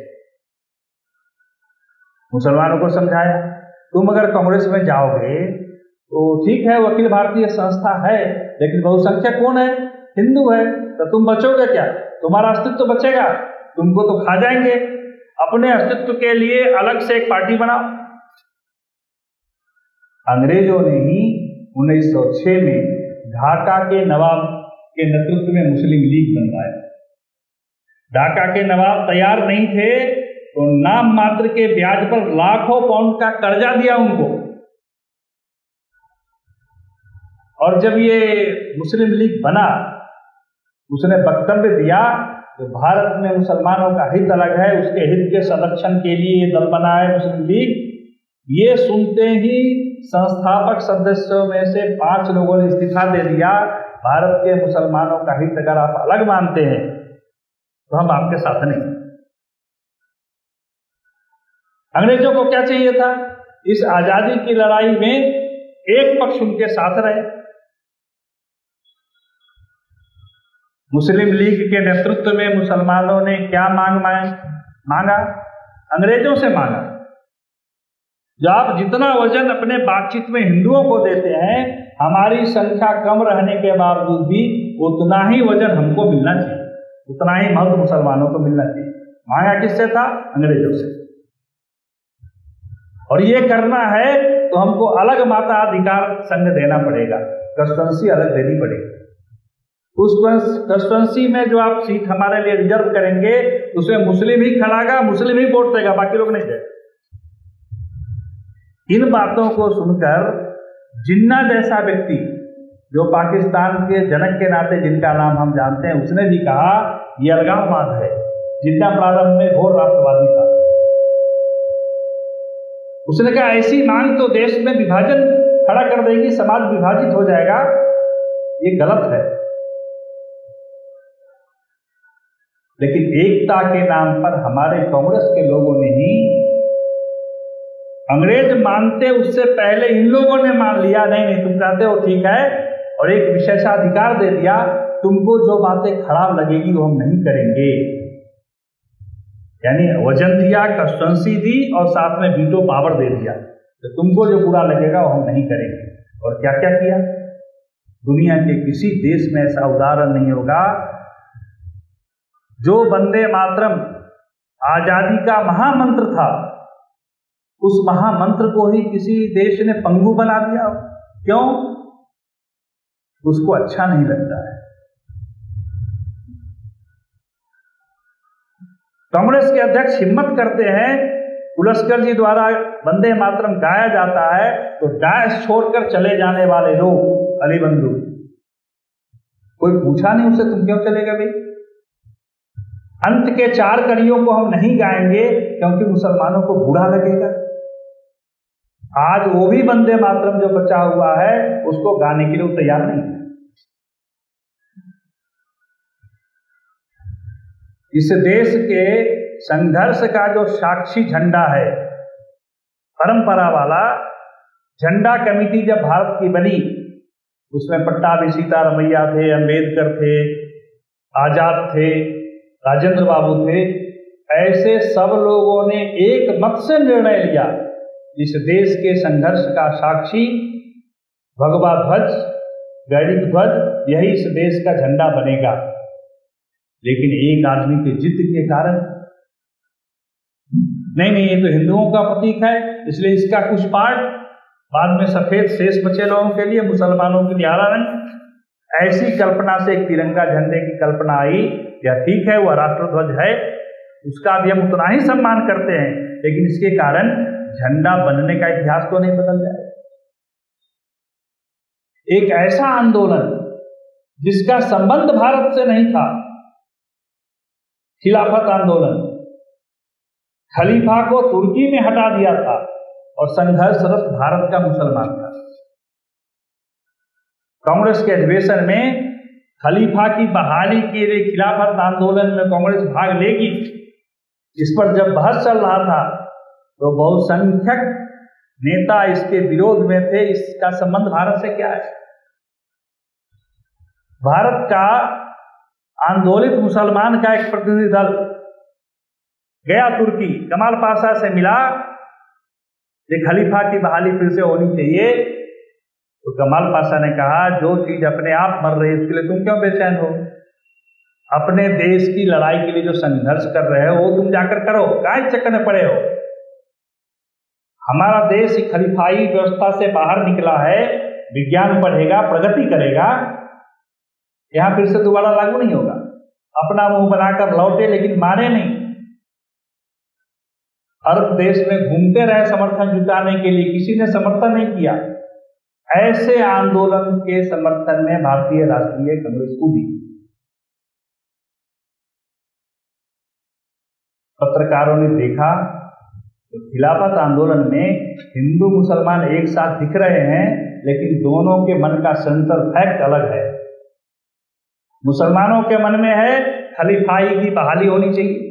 मुसलमानों को समझाया। तुम अगर कांग्रेस में जाओगे तो ठीक है वो अखिल भारतीय संस्था है, लेकिन बहुसंख्यक कौन है? हिंदू है। तो तुम बचोगे क्या? तुम्हारा अस्तित्व तो बचेगा। तुमको तो खा जाएँगे। अपने अस्तित्व के लिए अलग से एक पार्टी बनाओ। अंग्रेज़ों ने ही 1906 में ढाका के नवाब के नेतृत्व में मुस्लिम लीग बनवाया। ढाका के नवाब तैयार नहीं थे तो नाम मात्र के ब्याज पर लाखों पाउंड का कर्जा दिया उनको। और जब ये मुस्लिम लीग बना, उसने वक्तव्य दिया तो भारत में मुसलमानों का हित अलग है, उसके हित के संरक्षण के लिए ये दल बना है मुस्लिम लीग। ये सुनते ही संस्थापक सदस्यों में से पाँच लोगों ने इस्तीफा दे दिया, भारत के मुसलमानों का हित अगर आप अलग मानते हैं तो हम आपके साथ नहीं। अंग्रेज़ों को क्या चाहिए था? इस आज़ादी की लड़ाई में एक पक्ष उनके साथ रहे। मुस्लिम लीग के नेतृत्व में मुसलमानों ने क्या मांग मांगा। अंग्रेज़ों से मांगा। जो आप जितना वज़न अपने बातचीत में हिंदुओं को देते हैं, हमारी संख्या कम रहने के बावजूद भी उतना ही वज़न हमको मिलना चाहिए। उतना ही महत्व मुसलमानों को मिलना चाहिए। मांगा किससे था? अंग्रेज़ों से। और ये करना है तो हमको अलग माता अधिकार संघ देना पड़ेगा कंस्टिट्युंसी अलग देनी पड़ेगी। उस कंस्टिट्युंसी में जो आप सीट हमारे लिए रिज़र्व करेंगे उसमें मुस्लिम ही खड़ागा मुस्लिम ही वोट देगा, बाकी लोग नहीं देगा। इन बातों को सुनकर जिन्ना जैसा व्यक्ति, जो पाकिस्तान के जनक के नाते जिनका नाम हम जानते हैं, उसने भी कहा यह अलगाववाद है। जिन्ना प्रारंभ में घोर राष्ट्रवादी था। उसने कहा, ऐसी मांग तो देश में विभाजन खड़ा कर देगी, समाज विभाजित हो जाएगा। ये गलत है। लेकिन एकता के नाम पर हमारे कांग्रेस के लोगों ने ही अंग्रेज़ मानते, उससे पहले इन लोगों ने मान लिया। नहीं नहीं, तुम चाहते हो, ठीक है, और एक विशेषाधिकार दे दिया, तुमको जो बातें खराब लगेगी वो हम नहीं करेंगे। यानी वज़न दिया कंस्टेंसी दी और साथ में वीटो पावर दे दिया। तो तुमको जो बुरा लगेगा वो हम नहीं करेंगे। और क्या क्या किया? दुनिया के किसी देश में ऐसा उदाहरण नहीं होगा। जो बंदे मातरम आज़ादी का महामंत्र था, उस महामंत्र को ही किसी देश ने पंगु बना दिया। क्यों? उसको अच्छा नहीं लगता है। कांग्रेस के अध्यक्ष हिम्मत करते हैं पुलस्कर जी द्वारा वंदे मातरम गाया जाता है तो डायस छोड़कर चले जाने वाले लोग, अली बंधु। कोई पूछा नहीं उसे तुम क्यों चलेगा भाई? अंत के चार कड़ियों को हम नहीं गाएँगे, क्योंकि मुसलमानों को बुरा लगेगा। आज वो भी बंदे मातरम जो बचा हुआ है, उसको गाने के लिए तैयार नहीं है। इस देश के संघर्ष का जो साक्षी झंडा है, परंपरा वाला झंडा कमेटी जब भारत की बनी, उसमें पट्टाभी सीतारमैया थे, अंबेडकर थे, आज़ाद थे, राजेंद्र बाबू थे, ऐसे सब लोगों ने एक मत से निर्णय लिया, इस देश के संघर्ष का साक्षी भगवा ध्वज गैरिक ध्वज, यही इस देश का झंडा बनेगा। लेकिन एक आदमी के जिद के कारण। नहीं नहीं, ये तो हिंदुओं का प्रतीक है, इसलिए इसका कुछ पार्ट बाद में सफ़ेद शेष बचे लोगों के लिए, मुसलमानों के लिए हरा रंग। ऐसी कल्पना से एक तिरंगा झंडे की कल्पना आई, या ठीक है, वह राष्ट्रध्वज है, उसका भी हम उतना ही सम्मान करते हैं, लेकिन इसके कारण झंडा बनने का इतिहास तो नहीं बदल जाए। एक ऐसा आंदोलन जिसका संबंध भारत से नहीं था खिलाफत आंदोलन। खलीफा को तुर्की में हटा दिया था और संघर्ष रस भारत का मुसलमान था। कांग्रेस के अधिवेशन में खलीफा की बहाली के लिए खिलाफत आंदोलन में कांग्रेस भाग लेगी। इस पर जब बहस चल रहा था तो बहुसंख्यक नेता इसके विरोध में थे। इसका संबंध भारत से क्या है? भारत का आंदोलित मुसलमान का एक प्रतिनिधि दल गया तुर्की, कमाल पाशा से मिला। कि खलीफा की बहाली फिर से होनी चाहिए। तो कमाल पाशा ने कहा, जो चीज़ अपने आप मर रही है उसके लिए तुम क्यों बेचैन हो? अपने देश की लड़ाई के लिए जो संघर्ष कर रहे हो, वो तुम जाकर करो। काय चक्कर में पड़े हो? हमारा देश खलीफाई व्यवस्था से बाहर निकला है, विज्ञान बढ़ेगा प्रगति करेगा। यहाँ फिर से दोबारा लागू नहीं होगा। अपना मुँह बनाकर लौटे, लेकिन माने नहीं। अरब देश में घूमते रहे समर्थन जुटाने के लिए, किसी ने समर्थन नहीं किया। ऐसे आंदोलन के समर्थन में भारतीय राष्ट्रीय कांग्रेस को भी पत्रकारों ने देखा तो खिलाफत आंदोलन में हिंदू मुसलमान एक साथ दिख रहे हैं, लेकिन दोनों के मन का सेंटर फैक्ट अलग है। मुसलमानों के मन में है खलीफाई की बहाली होनी चाहिए।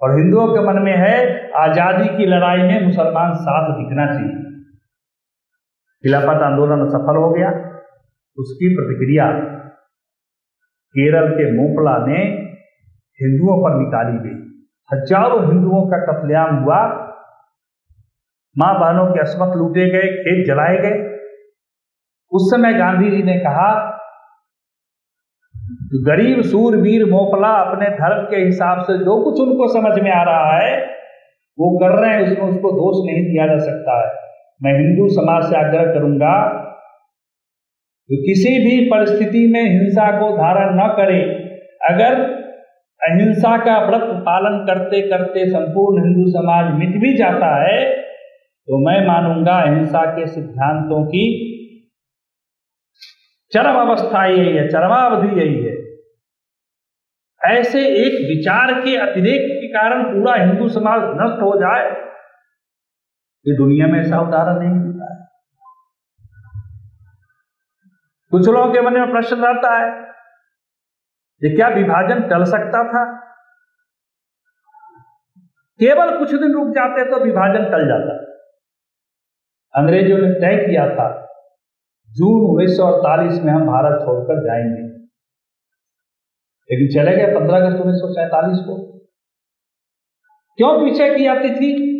और हिंदुओं के मन में है आज़ादी की लड़ाई में मुसलमान साथ दिखना चाहिए। खिलाफत आंदोलन सफल हो गया। उसकी प्रतिक्रिया केरल के मोपला में हिंदुओं पर निकाली गई। हज़ारों हिंदुओं का कत्लेआम हुआ। माँ बहनों के अस्मत लूटे गए, खेत जलाए गए। उस समय गांधी जी ने कहा गरीब सूरवीर मोपला अपने धर्म के हिसाब से जो कुछ उनको समझ में आ रहा है, वो कर रहे हैं उसमें उसको दोष नहीं दिया जा सकता है। मैं हिंदू समाज से आग्रह करूँगा तो किसी भी परिस्थिति में हिंसा को धारण न करे। अगर अहिंसा का व्रत पालन करते करते संपूर्ण हिंदू समाज मिट भी जाता है तो मैं मानूँगा अहिंसा के सिद्धांतों की चरम अवस्था यही है चरमावधि यही है ऐसे एक विचार के अतिरेक के कारण पूरा हिंदू समाज नष्ट हो जाए, ये दुनिया में ऐसा उदाहरण नहीं मिलता है। कुछ लोगों के मन में प्रश्न रहता है, ये क्या विभाजन टल सकता था? केवल कुछ दिन रुक जाते तो विभाजन टल जाता। अंग्रेज़ों ने तय किया था जून उन्नीस सौ अड़तालीस में हम भारत छोड़कर जाएँगे। लेकिन चले गए पंद्रह अगस्त उन्नीस को। क्यों पीछे की जाती थी?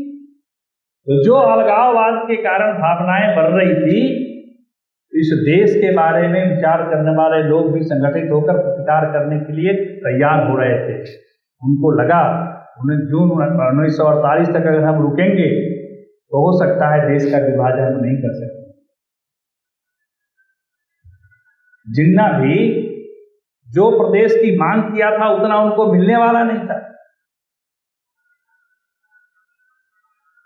तो जो अलगाववाद के कारण भावनाएँ बढ़ रही थी, इस देश के बारे में विचार करने वाले लोग भी संगठित होकर प्रतिकार करने के लिए तैयार हो रहे थे। उनको लगा, उन्हें जून उन्नीस सौ अड़तालीस तक अगर हम रुकेंगे तो हो सकता है देश का विभाजन हम नहीं कर सकते जिन्ना भी जो प्रदेश की मांग किया था, उतना उनको मिलने वाला नहीं था।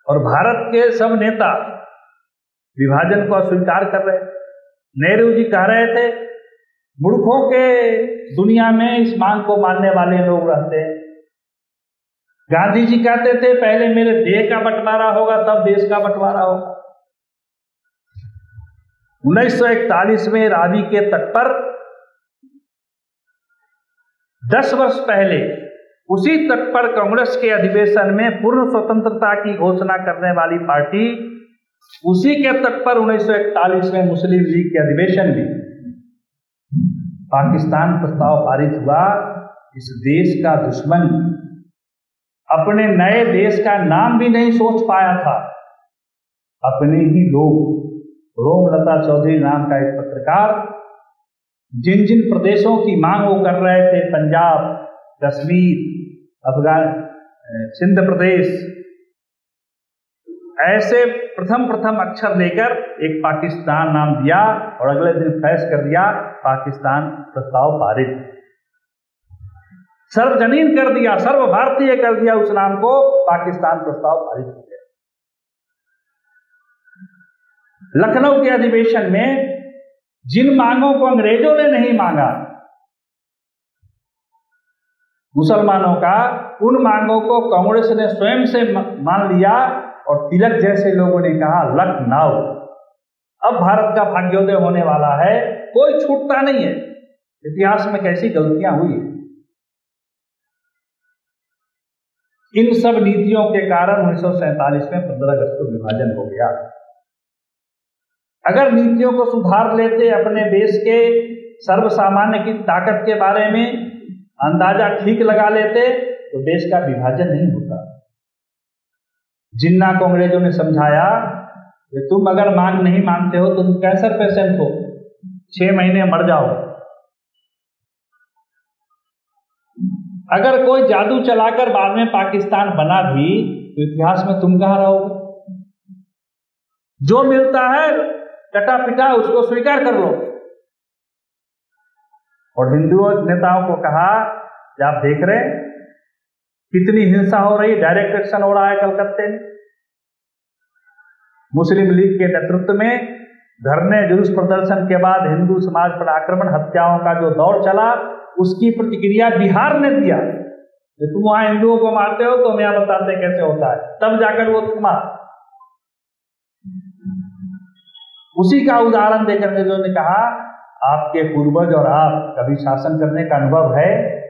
और भारत के सब नेता विभाजन को अस्वीकार कर रहे नेहरू जी कह रहे थे, मूर्खों के दुनिया में इस मांग को मानने वाले लोग रहते हैं। गांधी जी कहते थे, पहले मेरे देह का बंटवारा होगा, तब देश का बंटवारा होगा। 1941 में रावी के तट पर दस वर्ष पहले उसी तट पर कांग्रेस के अधिवेशन में पूर्ण स्वतंत्रता की घोषणा करने वाली पार्टी उसी के तट पर 1941 में मुस्लिम लीग के अधिवेशन में पाकिस्तान प्रस्ताव पारित हुआ, इस देश का दुश्मन। अपने नए देश का नाम भी नहीं सोच पाया था। अपने ही लोग रोमलता चौधरी नाम का एक पत्रकार जिन जिन प्रदेशों की मांग वो कर रहे थे, पंजाब, कश्मीर, अफगान सिंध प्रदेश, ऐसे प्रथम प्रथम अक्षर लेकर एक पाकिस्तान नाम दिया और अगले दिन फैस कर दिया, पाकिस्तान प्रस्ताव पारित। सर्वजनीन कर दिया सर्व भारतीय कर दिया उस नाम को, पाकिस्तान प्रस्ताव पारित। लखनऊ के अधिवेशन में जिन मांगों को अंग्रेज़ों ने नहीं मांगा, मुसलमानों का, उन मांगों को कांग्रेस ने स्वयं से मान लिया और तिलक जैसे लोगों ने कहा, लखनऊ। अब भारत का भाग्योदय होने वाला है, कोई छूटता नहीं है। इतिहास में कैसी गलतियाँ हुई इन सब नीतियों के कारण उन्नीस में पंद्रह अगस्त को विभाजन हो गया। अगर नीतियों को सुधार लेते अपने देश के सर्व सामान्य की ताकत के बारे में अंदाज़ा ठीक लगा लेते तो देश का विभाजन नहीं होता। जिन्ना को अंग्रेज़ों ने समझाया, कि तुम अगर मांग नहीं मानते हो तो तुम कैंसर पेशेंट हो। छह महीने मर जाओ। अगर कोई जादू चलाकर बाद में पाकिस्तान बना भी तो इतिहास में तुम कहाँ रहोगे? जो मिलता है कटा पिटा, उसको स्वीकार कर लो। और हिंदू नेताओं को कहा कि आप देख रहे हैं, कितनी हिंसा हो रही डायरेक्ट एक्शन हो रहा है कलकत्ते में। मुस्लिम लीग के नेतृत्व में धरने जुलूस प्रदर्शन के बाद हिंदू समाज पर आक्रमण, हत्याओं का जो दौर चला, उसकी प्रतिक्रिया बिहार ने दिया। तुम वहाँ हिंदुओं को मारते हो तो हम यहाँ बताते कैसे होता है। तब जाकर वो थमा। उसी का उदाहरण देकर के जो ने कहा, आपके पूर्वज और आप कभी शासन करने का अनुभव है?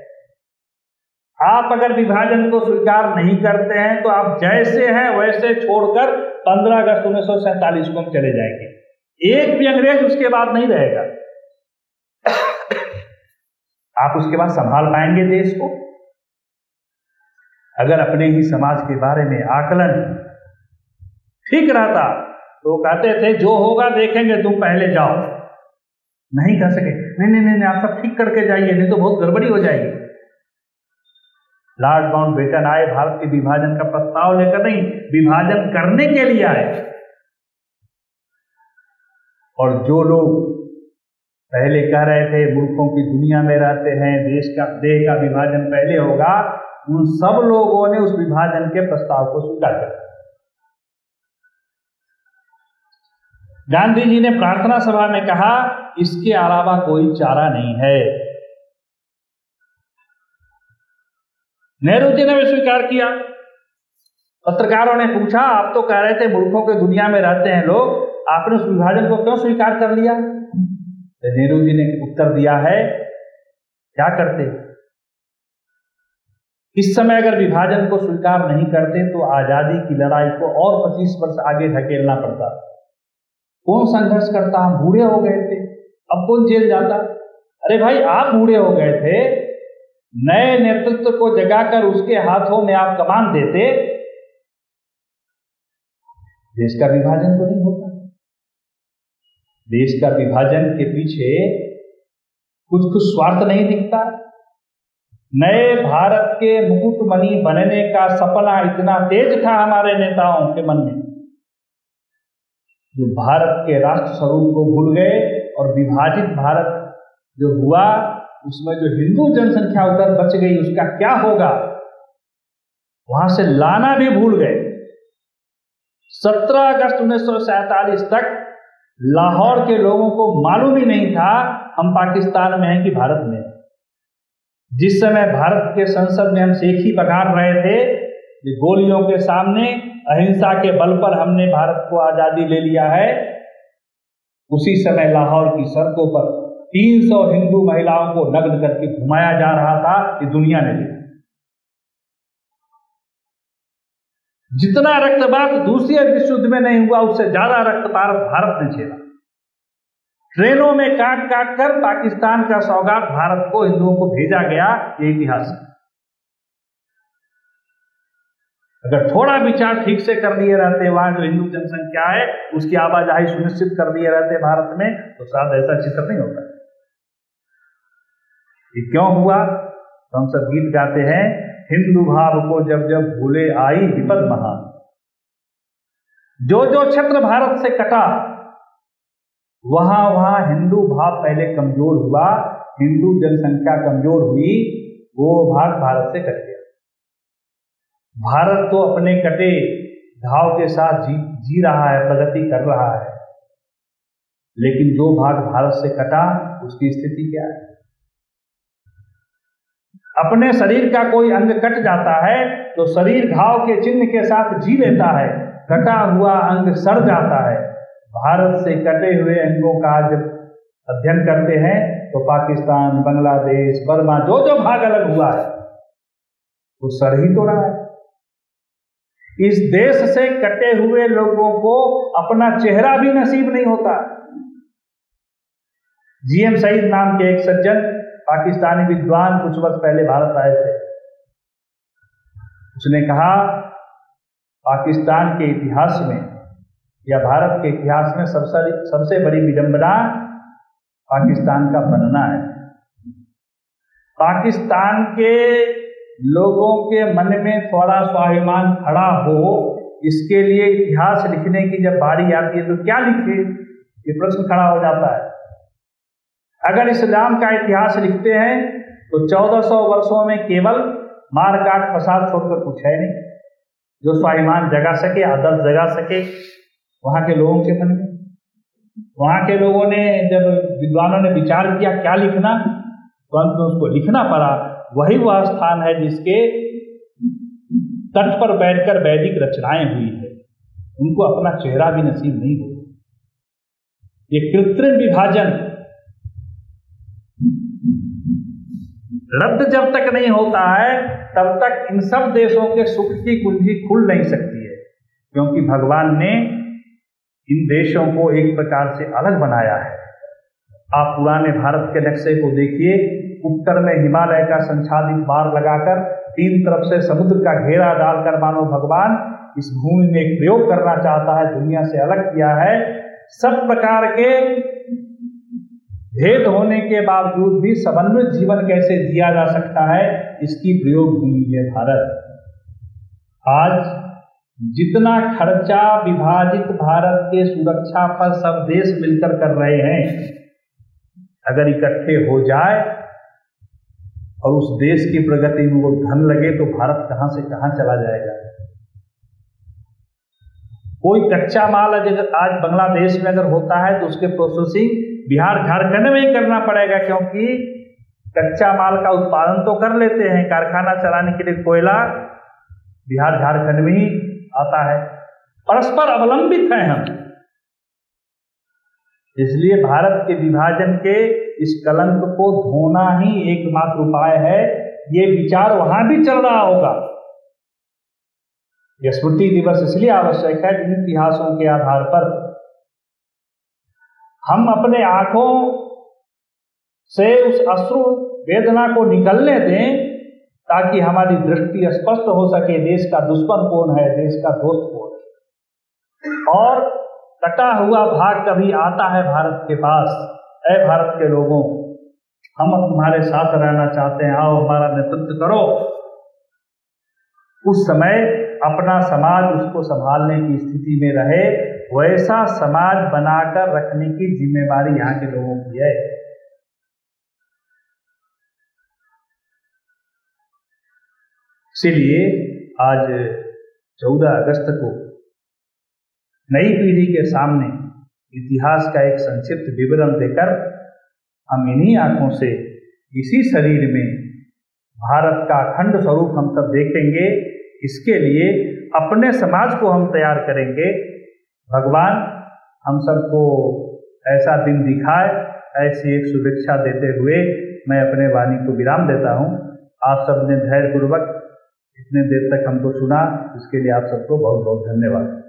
आप अगर विभाजन को स्वीकार नहीं करते हैं तो आप जैसे हैं, वैसे छोड़कर 15 अगस्त उन्नीस सौ सैंतालीस को हम चले जाएँगे। एक भी अंग्रेज़ उसके बाद नहीं रहेगा। आप उसके बाद संभाल पाएँगे देश को। अगर अपने ही समाज के बारे में आकलन ठीक रहता तो कहते थे, जो होगा देखेंगे, तुम पहले जाओ। नहीं कह सके। नहीं नहीं नहीं आप सब ठीक करके जाइए, नहीं तो बहुत गड़बड़ी हो जाएगी। लॉर्ड माउंट बेटन आए, भारत के विभाजन का प्रस्ताव लेकर नहीं, विभाजन करने के लिए आए। और जो लोग पहले कह रहे थे मूर्खों की दुनिया में रहते हैं, देश का, देह का विभाजन पहले होगा, उन सब लोगों ने उस विभाजन के प्रस्ताव को स्वीकार कर गांधी जी ने प्रार्थना सभा में कहा, इसके अलावा कोई चारा नहीं है। नेहरू जी ने भी स्वीकार किया। पत्रकारों ने पूछा, आप तो कह रहे थे मूर्खों के दुनिया में रहते हैं लोग, आपने उस विभाजन को क्यों स्वीकार कर लिया? तो नेहरू जी ने उत्तर दिया है, क्या करते? इस समय अगर विभाजन को स्वीकार नहीं करते तो आज़ादी की लड़ाई को और 25 वर्ष आगे धकेलना पड़ता। कौन संघर्ष करता? हम बूढ़े हो गए थे। अब कौन जेल जाता? अरे भाई, आप बूढ़े हो गए थे। नए नेतृत्व को जगाकर उसके हाथों में आप कमान देते। देश का विभाजन तो नहीं होता। देश का विभाजन के पीछे कुछ कुछ स्वार्थ नहीं दिखता। नए भारत के मुकुटमणि बनने का सपना इतना तेज था हमारे नेताओं के मन में। जो भारत के राष्ट्र स्वरूप को भूल गए और विभाजित भारत जो हुआ, उसमें जो हिंदू जनसंख्या उधर बच गई, उसका क्या होगा? वहाँ से लाना भी भूल गए। 17 अगस्त उन्नीस तक लाहौर के लोगों को मालूम ही नहीं था हम पाकिस्तान में हैं कि भारत में जिस समय भारत के संसद में हम सेखी बगार रहे थे कि गोलियों के सामने अहिंसा के बल पर हमने भारत को आज़ादी ले लिया है। उसी समय लाहौर की सड़कों पर 300 हिंदू महिलाओं को नग्न करके घुमाया जा रहा था कि दुनिया ने देखा। जितना रक्तपात दूसरे विश्व युद्ध में नहीं हुआ, उससे ज़्यादा रक्तपात भारत ने झेला। ट्रेनों में काट काट कर पाकिस्तान का सौगात भारत को हिंदुओं को भेजा गया, ये इतिहास है। अगर थोड़ा विचार ठीक से कर लिए रहते, वहाँ जो हिंदू जनसंख्या है, उसकी आवाजाही सुनिश्चित कर दिए रहते भारत में तो शायद ऐसा चित्र नहीं होता। ये क्यों हुआ? तो हम सब गीत गाते हैं, हिंदू भाव को जब जब भूले आई विपद महान जो जो क्षेत्र भारत से कटा, वहाँ वहाँ हिंदू भाव पहले कमज़ोर हुआ, हिंदू जनसंख्या कमज़ोर हुई, वो भाग भारत से कट गया। भारत तो अपने कटे घाव के साथ जी जी रहा है, प्रगति कर रहा है। लेकिन जो भाग भारत से कटा, उसकी स्थिति क्या है? अपने शरीर का कोई अंग कट जाता है तो शरीर घाव के चिन्ह के साथ जी लेता है, कटा हुआ अंग सड़ जाता है। भारत से कटे हुए अंगों का जब अध्ययन करते हैं तो पाकिस्तान, बांग्लादेश, बर्मा जो जो भाग अलग हुआ है, वो सड़ ही तो रहा है। इस देश से कटे हुए लोगों को अपना चेहरा भी नसीब नहीं होता। जीएम सईद नाम के एक सज्जन, पाकिस्तानी विद्वान कुछ वर्ष पहले भारत आए थे। उसने कहा, पाकिस्तान के इतिहास में या भारत के इतिहास में सबसे सबसे बड़ी विडंबना पाकिस्तान का बनना है। पाकिस्तान के लोगों के मन में थोड़ा स्वाभिमान खड़ा हो, इसके लिए इतिहास लिखने की जब बारी आती है तो क्या लिखे? ये प्रश्न खड़ा हो जाता है। अगर इस्लाम का इतिहास लिखते हैं तो 1400 वर्षों में केवल मार काट फसाद छोड़कर कुछ है नहीं। जो स्वाभिमान जगा सके, आदर्श जगा सके, वहाँ के लोगों के मन में। वहाँ के लोगों ने जब विद्वानों ने विचार किया, क्या लिखना? तो अंत में उसको लिखना पड़ा। वही वह स्थान है जिसके तट पर बैठकर वैदिक रचनाएँ हुई है। उनको अपना चेहरा भी नसीब नहीं हो ये कृत्रिम विभाजन रद्द जब तक नहीं होता है, तब तक इन सब देशों के सुख की कुंजी खुल नहीं सकती है, क्योंकि भगवान ने इन देशों को एक प्रकार से अलग बनाया है। आप पुराने भारत के नक्शे को देखिए उत्तर में हिमालय का संचालित बार लगाकर तीन तरफ़ से समुद्र का घेरा डालकर मानो भगवान, इस भूमि में एक प्रयोग करना चाहता है, दुनिया से अलग किया है। सब प्रकार के भेद होने के बावजूद भी समन्वित जीवन कैसे दिया जा सकता है, इसकी प्रयोग भूमि है भारत। आज जितना खर्चा विभाजित भारत के सुरक्षा पर सब देश मिलकर कर रहे हैं, अगर इकट्ठे हो जाए और उस देश की प्रगति में वो धन लगे तो भारत कहाँ से कहाँ चला जाएगा? कोई कच्चा माल अगर आज बांग्लादेश में अगर होता है तो उसके प्रोसेसिंग बिहार, झारखंड में ही करना पड़ेगा, क्योंकि कच्चा माल का उत्पादन तो कर लेते हैं। कारखाना चलाने के लिए कोयला बिहार, झारखंड में ही आता है। परस्पर अवलंबित हैं हम। इसलिए भारत के विभाजन के इस कलंक को धोना ही एकमात्र उपाय है। ये विचार वहाँ भी चल रहा होगा। यह स्मृति दिवस इसलिए आवश्यक है इन इतिहासों के आधार पर। हम अपने आँखों से उस अश्रु वेदना को निकलने दें ताकि हमारी दृष्टि स्पष्ट हो सके। देश का दुश्मन कौन है? देश का दोस्त कौन है? और कटा हुआ भाग कभी आता है भारत के पास। ऐ भारत के लोगों, हम तुम्हारे साथ रहना चाहते हैं। आओ, हमारा नेतृत्व करो। उस समय अपना समाज उसको संभालने की स्थिति में रहे, वैसा समाज बनाकर रखने की जिम्मेवारी यहाँ के लोगों की है। इसीलिए आज 14 अगस्त को नई पीढ़ी के सामने इतिहास का एक संक्षिप्त विवरण देकर हम इन्हीं आँखों से इसी शरीर में भारत का अखंड स्वरूप हम सब देखेंगे। इसके लिए अपने समाज को हम तैयार करेंगे। भगवान हम सबको ऐसा दिन दिखाए, ऐसी एक शुभेच्छा देते हुए मैं अपने वाणी को विराम देता हूँ। आप सबने धैर्यपूर्वक इतने देर तक हमको सुना, इसके लिए आप सबको बहुत बहुत धन्यवाद।